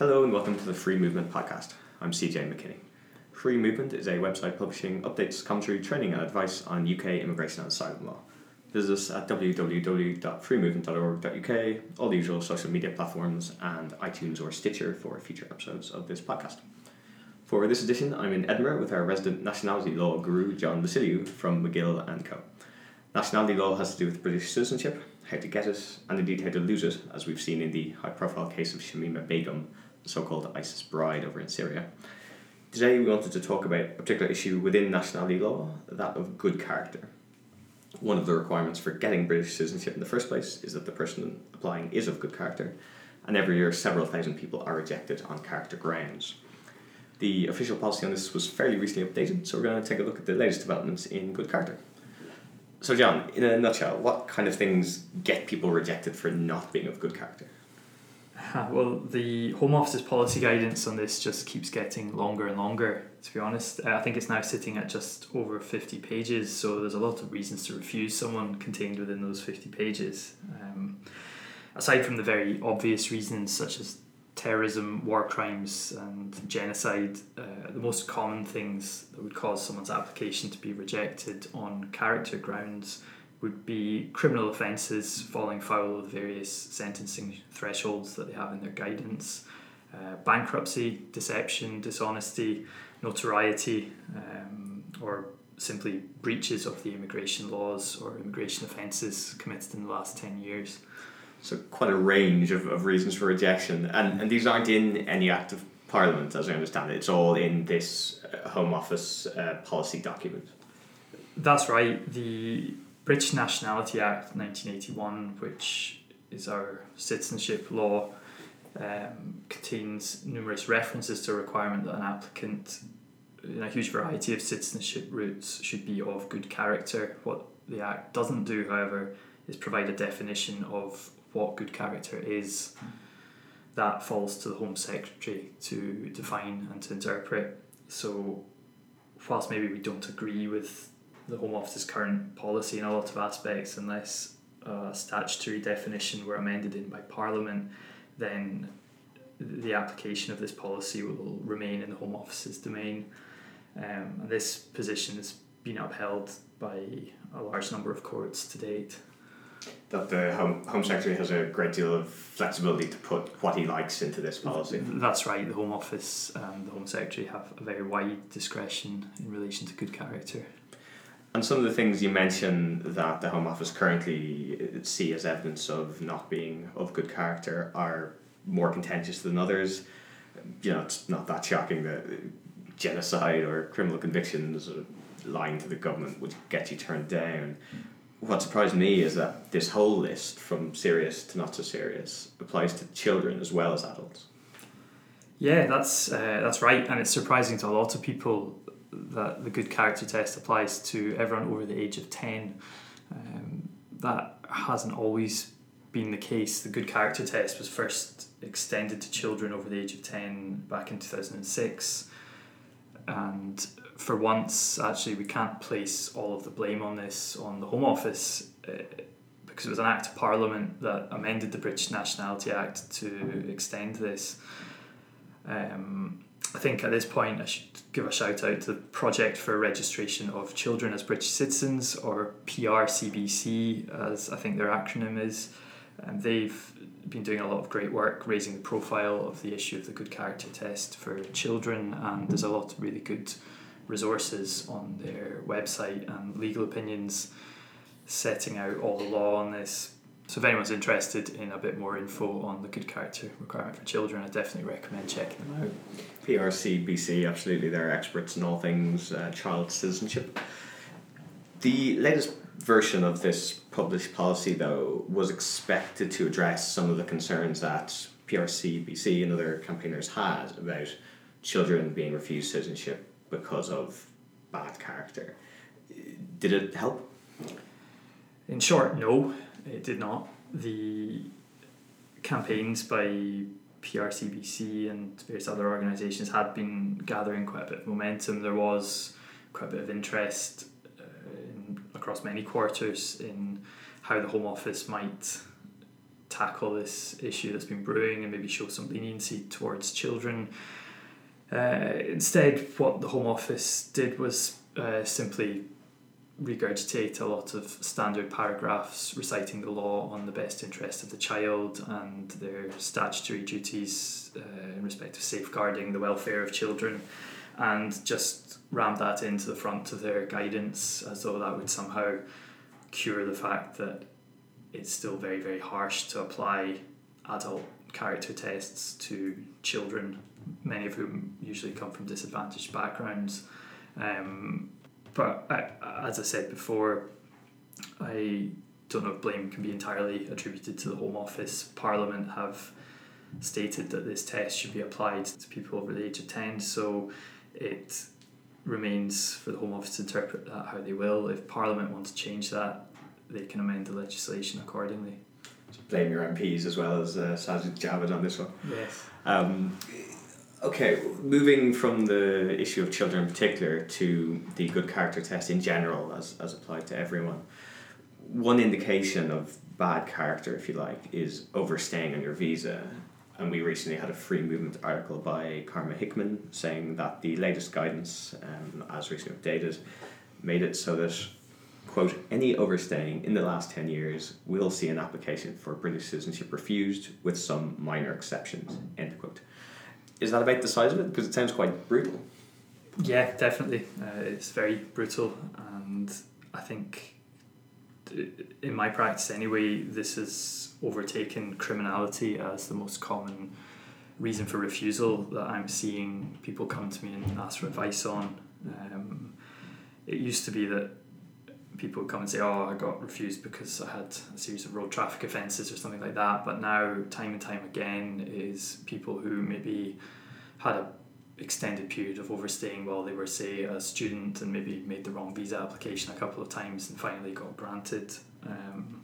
Hello and welcome to the Free Movement podcast. I'm CJ McKinney. Free Movement is a website publishing updates, commentary, training, and advice on UK immigration and asylum law. Visit us at www.freemovement.org.uk, all the usual social media platforms, and iTunes or Stitcher for future episodes of this podcast. For this edition, I'm in Edinburgh with our resident nationality law guru, John Vassiliou from McGill and Co. Nationality law has to do with British citizenship, how to get it, and indeed how to lose it, as we've seen in the high profile case of Shamima Begum, so called ISIS bride over in Syria. Today, we wanted to talk about a particular issue within nationality law, that of good character. One of the requirements for getting British citizenship in the first place is that the person applying is of good character, and every year several thousand people are rejected on character grounds. The official policy on this was fairly recently updated, so we're going to take a look at the latest developments in good character. So, John, in a nutshell, what kind of things get people rejected for not being of good character? Well, the Home Office's policy guidance on this just keeps getting longer and longer, to be honest. I think it's now sitting at just over 50 pages, so there's a lot of reasons to refuse someone contained within those 50 pages. Um, aside from the very obvious reasons, such as terrorism, war crimes, and genocide, uh, the most common things that would cause someone's application to be rejected on character grounds would be criminal offences falling foul of various sentencing thresholds that they have in their guidance, uh, bankruptcy, deception, dishonesty, notoriety, um, or simply breaches of the immigration laws or immigration offences committed in the last 10 years. So quite a range of, of reasons for rejection, and and these aren't in any act of parliament, as I understand it. It's all in this uh, Home Office uh, policy document. That's right. The British Nationality Act nineteen eighty one, which is our citizenship law, um, contains numerous references to a requirement that an applicant in a huge variety of citizenship routes should be of good character. What the Act doesn't do, however, is provide a definition of what good character is, that falls to the Home Secretary to define and to interpret. So, whilst maybe we don't agree with the Home Office's current policy in a lot of aspects, unless a statutory definition were amended in by Parliament, then the application of this policy will remain in the Home Office's domain. Um, and this position has been upheld by a large number of courts to date that the Home, Home Secretary has a great deal of flexibility to put what he likes into this policy. That's right. The Home Office and the Home Secretary have a very wide discretion in relation to good character. And some of the things you mentioned that the Home Office currently see as evidence of not being of good character are more contentious than others. You know, it's not that shocking that genocide or criminal convictions or lying to the government would get you turned down what surprised me is that this whole list, from serious to not so serious, applies to children as well as adults. Yeah, that's uh, that's right, and it's surprising to a lot of people that the good character test applies to everyone over the age of ten. Um, that hasn't always been the case. The good character test was first extended to children over the age of ten back in two thousand and six, and for once, actually, we can't place all of the blame on this on the Home Office uh, because it was an act of Parliament that amended the British Nationality Act to extend this. Um, I think at this point I should give a shout out to the Project for Registration of Children as British Citizens, or PRCBC, as I think their acronym is. And they've been doing a lot of great work raising the profile of the issue of the good character test for children, and there's a lot of really good resources on their website and legal opinions setting out all the law on this. So if anyone's interested in a bit more info on the good character requirement for children, I definitely recommend checking them out. PRCBC, absolutely, they're experts in all things uh, child citizenship. The latest version of this published policy, though, was expected to address some of the concerns that PRCBC and other campaigners had about children being refused citizenship because of bad character. Did it help? In short, no, it did not. The campaigns by PRCBC and various other organisations had been gathering quite a bit of momentum. There was quite a bit of interest uh, in, across many quarters in how the Home Office might tackle this issue that's been brewing and maybe show some leniency towards children. Uh, instead, what the Home Office did was uh, simply regurgitate a lot of standard paragraphs reciting the law on the best interest of the child and their statutory duties uh, in respect of safeguarding the welfare of children and just ram that into the front of their guidance as though that would somehow cure the fact that it's still very, very harsh to apply adult character tests to children, many of whom usually come from disadvantaged backgrounds. Um, but I, as I said before, I don't know if blame can be entirely attributed to the Home Office. Parliament have stated that this test should be applied to people over the age of 10, so it remains for the Home Office to interpret that how they will. If Parliament want to change that, they can amend the legislation accordingly. So blame your MPs as well as uh, Sajid Javid on this one. Yes. Um, okay, moving from the issue of children in particular to the good character test in general as, as applied to everyone. One indication of bad character, if you like, is overstaying on your visa. And we recently had a free movement article by Karma Hickman saying that the latest guidance, um, as recently updated, made it so that quote, any overstaying in the last 10 years will see an application for British citizenship refused with some minor exceptions, end quote. Is that about the size of it? Because it sounds quite brutal. Yeah, definitely. Uh, it's very brutal, and I think in my practice anyway, this has overtaken criminality as the most common reason for refusal that I'm seeing people come to me and ask for advice on. Um, it used to be that people come and say, "Oh, I got refused because I had a series of road traffic offences or something like that." But now, time and time again, is people who maybe had a extended period of overstaying while they were, say, a student and maybe made the wrong visa application a couple of times and finally got granted. Um,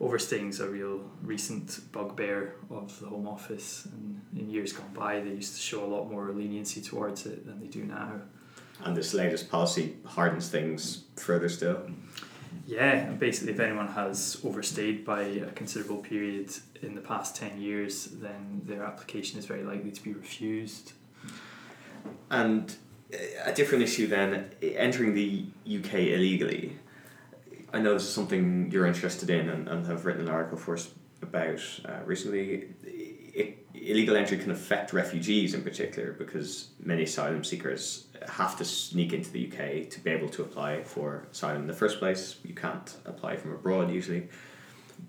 overstaying is a real recent bugbear of the Home Office, and in years gone by, they used to show a lot more leniency towards it than they do now. And this latest policy hardens things further still. Yeah, basically, if anyone has overstayed by a considerable period in the past 10 years, then their application is very likely to be refused. And a different issue then, entering the UK illegally. I know this is something you're interested in and, and have written an article for us about uh, recently. It, illegal entry can affect refugees in particular because many asylum seekers have to sneak into the UK to be able to apply for asylum in the first place. You can't apply from abroad usually.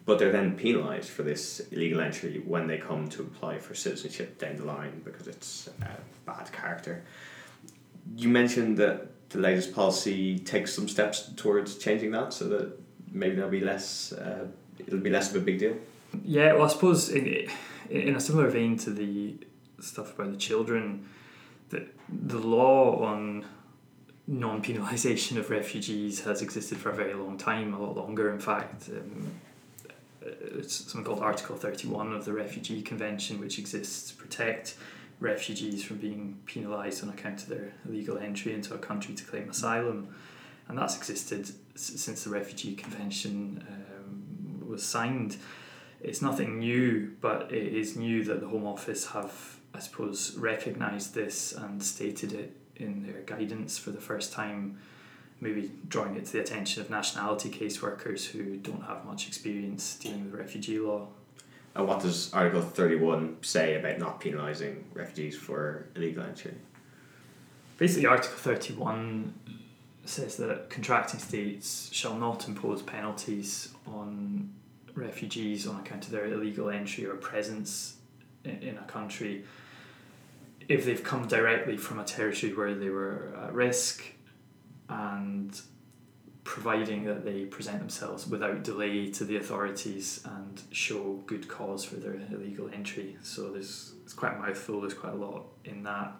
But they're then penalised for this illegal entry when they come to apply for citizenship down the line because it's a bad character. You mentioned that the latest policy takes some steps towards changing that so that maybe there'll be less, uh, it'll be less of a big deal. Yeah, well, I suppose in, in a similar vein to the stuff about the children, the, the law on non penalisation of refugees has existed for a very long time, a lot longer, in fact. Um, it's something called Article 31 of the Refugee Convention, which exists to protect refugees from being penalised on account of their illegal entry into a country to claim asylum. And that's existed since the Refugee Convention um, was signed. It's nothing new, but it is new that the Home Office have I suppose, recognised this and stated it in their guidance for the first time, maybe drawing it to the attention of nationality caseworkers who don't have much experience dealing with refugee law. And what does Article 31 say about not penalising refugees for illegal entry? Basically, Article 31 says that contracting states shall not impose penalties on refugees on account of their illegal entry or presence in a country if they've come directly from a territory where they were at risk and providing that they present themselves without delay to the authorities and show good cause for their illegal entry. So there's it's quite a mouthful, there's quite a lot in that.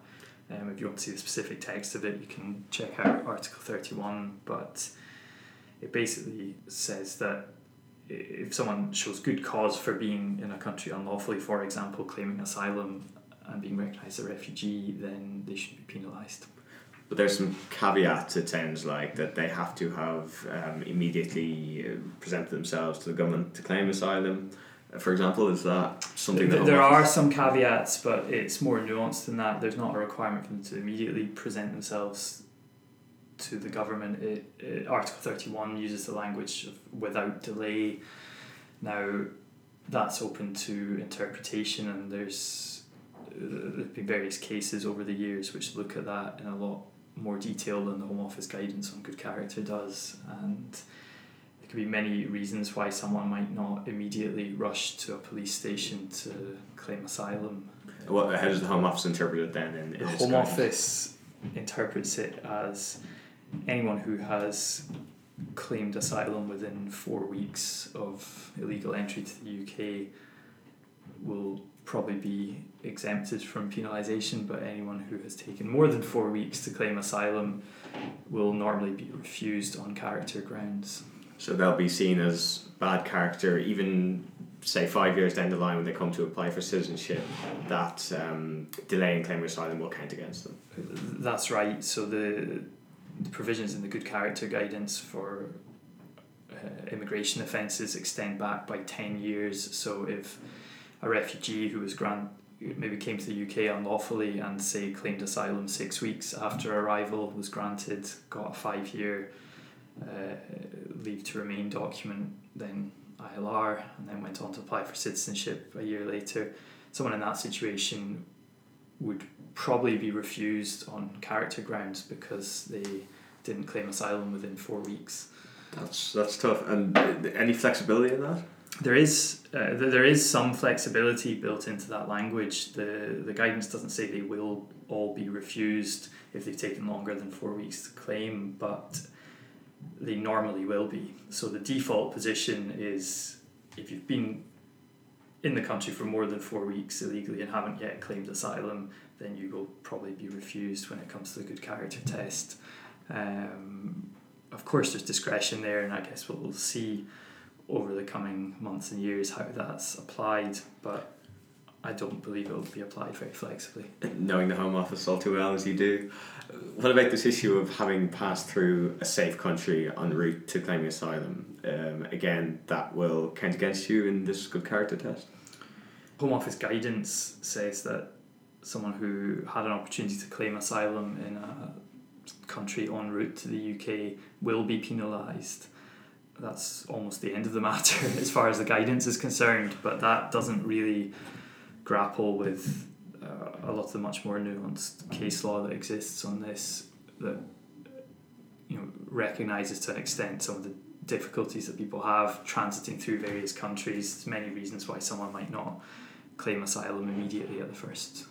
Um, if you want to see the specific text of it, you can check out Article 31, but it basically says that if someone shows good cause for being in a country unlawfully, for example, claiming asylum and being recognised as a refugee, then they should be penalised. But there's some caveats, it sounds like, that they have to have um, immediately uh, presented themselves to the government to claim asylum. for example? Is that something that There are some caveats, but it's more nuanced than that. There's not a requirement for them to immediately present themselves to the government. It, it, Article 31 uses the language of without delay. Now, that's open to interpretation, and there's there have been various cases over the years which look at that in a lot more detail than the Home Office guidance on good character does. And there could be many reasons why someone might not immediately rush to a police station to claim asylum. What, how does the Home Office interpret it then? In, in The Home? Office interprets it as anyone who has claimed asylum within four weeks of illegal entry to the UK will probably be exempted from penalisation, but anyone who has taken more than four weeks to claim asylum will normally be refused on character grounds. So they'll be seen as bad character, even say five years down the line when they come to apply for citizenship. That um, delaying claiming asylum will count against them. That's right. So the provisions in the good character guidance for uh, immigration offences extend back by 10 years. So if a refugee who was grant maybe came to the UK unlawfully and say claimed asylum six weeks after arrival was granted, got a five year uh, leave to remain document, then ILR, and then went on to apply for citizenship a year later. Someone in that situation would probably be refused on character grounds because they didn't claim asylum within four weeks. That's that's tough. And any flexibility in that? There is uh, there is some flexibility built into that language. The the guidance doesn't say they will all be refused if they've taken longer than four weeks to claim, but they normally will be. So the default position is if you've been in the country for more than four weeks illegally and haven't yet claimed asylum, then you will probably be refused when it comes to the good character test. Um, of course, there's discretion there, and I guess we'll see over the coming months and years how that's applied, but I don't believe it will be applied very flexibly. Knowing the Home Office all too well as you do, what about this issue of having passed through a safe country en route to claiming asylum? Um, again, that will count against you in this good character test. Home Office guidance says that someone who had an opportunity to claim asylum in a country en route to the UK will be penalised. That's almost the end of the matter as far as the guidance is concerned, but that doesn't really grapple with uh, a lot of the much more nuanced case law that exists on this that you know recognises to an extent some of the difficulties that people have transiting through various countries. There's many reasons why someone might not claim asylum immediately at the first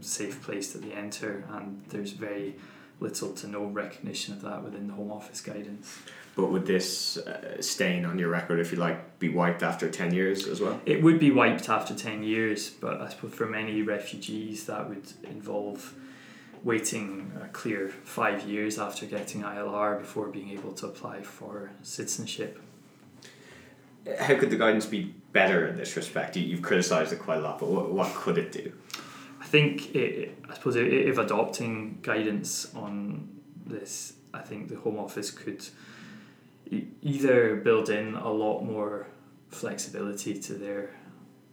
safe place that they enter, and there's very little to no recognition of that within the Home Office guidance. But would this uh, stain on your record, if you like, be wiped after 10 years as well? It would be wiped after 10 years, but I suppose for many refugees that would involve waiting a clear five years after getting ILR before being able to apply for citizenship. How could the guidance be better in this respect? You, you've criticised it quite a lot, but what, what could it do? I think, it, I suppose, if adopting guidance on this, I think the Home Office could either build in a lot more flexibility to their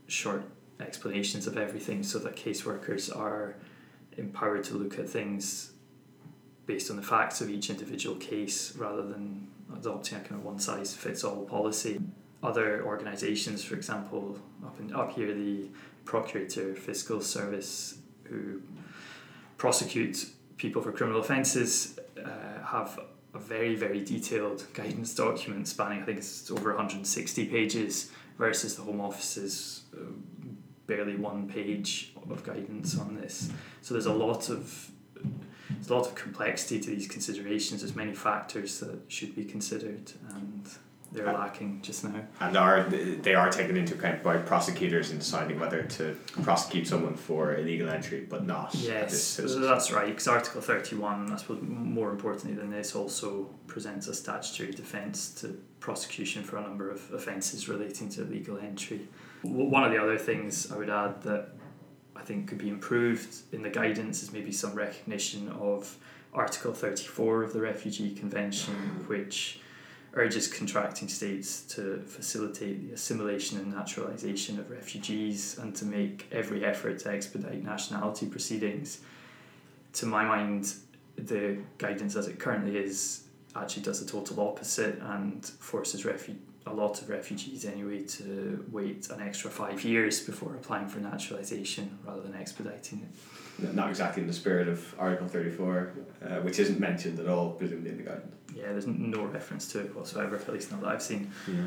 short explanations of everything so that caseworkers are empowered to look at things based on the facts of each individual case rather than adopting a kind of one size fits all policy. Other organisations, for example, up in, up here, the Procurator Fiscal Service, who prosecute people for criminal offences, uh, have a very, very detailed guidance document spanning, I think it's over 160 pages, versus the Home Office's uh, barely one page of guidance on this. So there's a lot of there's a lot of complexity to these considerations. There's many factors that should be considered, and they're lacking just now. And are they are taken into account by prosecutors in deciding whether to prosecute someone for illegal entry, but not Yes, that's right. Because Article thirty-one, I suppose, more importantly than this, also presents a statutory defence to prosecution for a number of offences relating to illegal entry. One of the other things I would add that I think could be improved in the guidance is maybe some recognition of Article thirty-four of the Refugee Convention, which urges contracting states to facilitate the assimilation and naturalisation of refugees and to make every effort to expedite nationality proceedings. To my mind, the guidance as it currently is actually does the total opposite and forces refu- a lot of refugees anyway to wait an extra five years before applying for naturalisation rather than expediting it. Not exactly in the spirit of Article 34, uh, which isn't mentioned at all, presumably, in the guidance. Yeah, there's no reference to it whatsoever, at least not that I've seen. Yeah.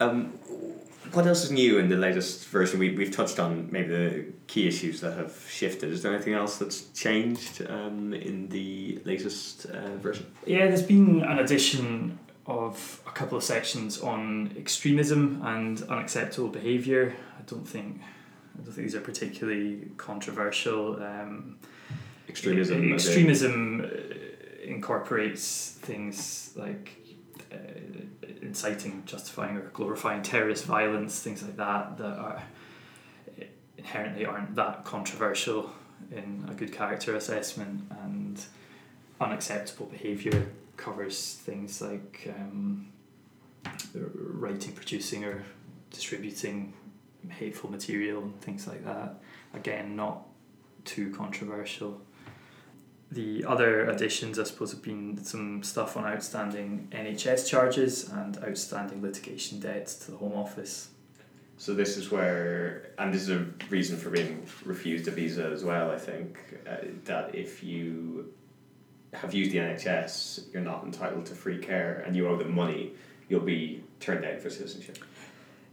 Um, what else is new in the latest version? We, we've touched on maybe the key issues that have shifted. Is there anything else that's changed um, in the latest uh, version? Yeah, there's been an addition of a couple of sections on extremism and unacceptable behaviour. I don't think I don't think these are particularly controversial. Um, extremism. Extremism incorporates things like uh, inciting, justifying, or glorifying terrorist violence, things like that that are inherently aren't that controversial in a good character assessment and unacceptable behaviour covers things like um, writing, producing, or distributing hateful material and things like that. Again, not too controversial. The other additions, I suppose, have been some stuff on outstanding NHS charges and outstanding litigation debts to the Home Office. So this is where, and this is a reason for being refused a visa as well. I think uh, that if you have used the NHS, you're not entitled to free care, and you owe them money, you'll be turned down for citizenship.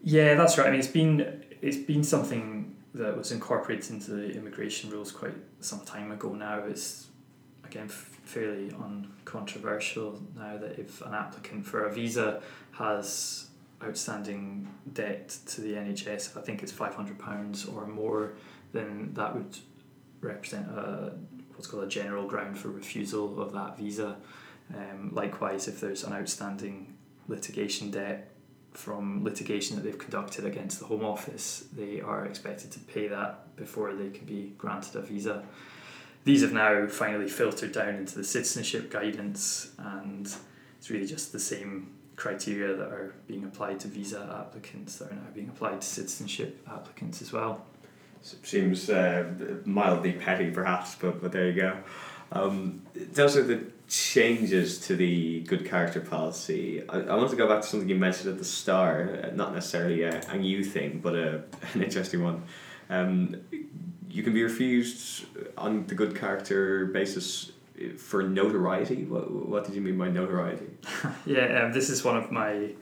Yeah, that's right. I mean, it's been it's been something that was incorporated into the immigration rules quite some time ago. Now it's again fairly uncontroversial now that if an applicant for a visa has outstanding debt to the NHS, I think it's five hundred pounds or more, then that would represent a what's called a general ground for refusal of that visa. Um, likewise, if there's an outstanding litigation debt from litigation that they've conducted against the Home Office, they are expected to pay that before they can be granted a visa. These have now finally filtered down into the citizenship guidance, and it's really just the same criteria that are being applied to visa applicants that are now being applied to citizenship applicants as well. Seems uh, mildly petty, perhaps, but, but there you go. Um, those are the changes to the good character policy. I, I want to go back to something you mentioned at the start, uh, not necessarily a, a new thing, but a, an interesting one. Um, you can be refused on the good character basis for notoriety. What, what did you mean by notoriety? yeah, um, this is one of my, I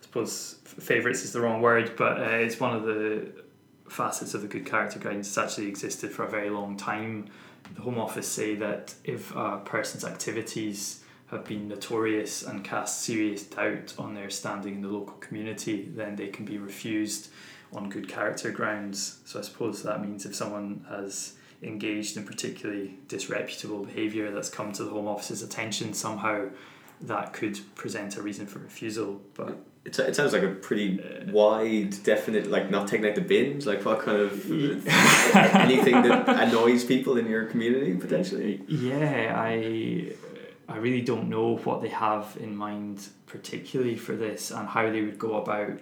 suppose, favourites is the wrong word, but uh, it's one of the facets of the good character guidance. It's actually existed for a very long time the Home Office say that if a person's activities have been notorious and cast serious doubt on their standing in the local community, then they can be refused on good character grounds. So I suppose that means if someone has engaged in particularly disreputable behaviour that's come to the Home Office's attention somehow, that could present a reason for refusal. But it, it sounds like a pretty wide, definite, like not taking out the bins. Like what kind of anything that annoys people in your community potentially? Yeah, I I really don't know what they have in mind particularly for this and how they would go about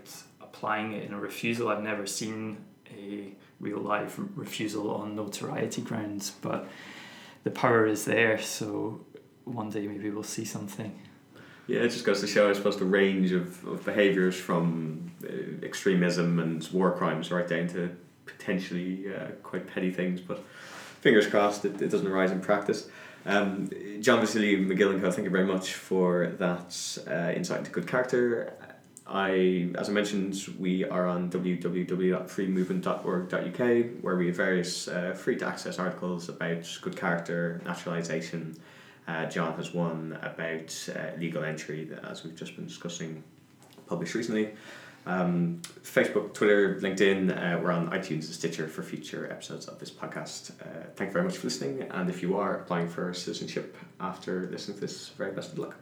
applying it in a refusal. I've never seen a real life refusal on notoriety grounds, but the power is there. So one day maybe we'll see something. Yeah, it just goes to show, I suppose, the range of, of behaviours from uh, extremism and war crimes right down to potentially uh, quite petty things. But fingers crossed it, it doesn't arise in practice. Um, John Vassiliou McGill and Co, thank you very much for that uh, insight into good character. I, as I mentioned, we are on www.freemovement.org.uk where we have various uh, free to access articles about good character, naturalisation, uh, John has one about uh, legal entry, that, as we've just been discussing, published recently. Um, Facebook, Twitter, LinkedIn, uh, we're on iTunes and Stitcher for future episodes of this podcast. Uh, thank you very much for listening, and if you are applying for citizenship after listening to this, very best of luck.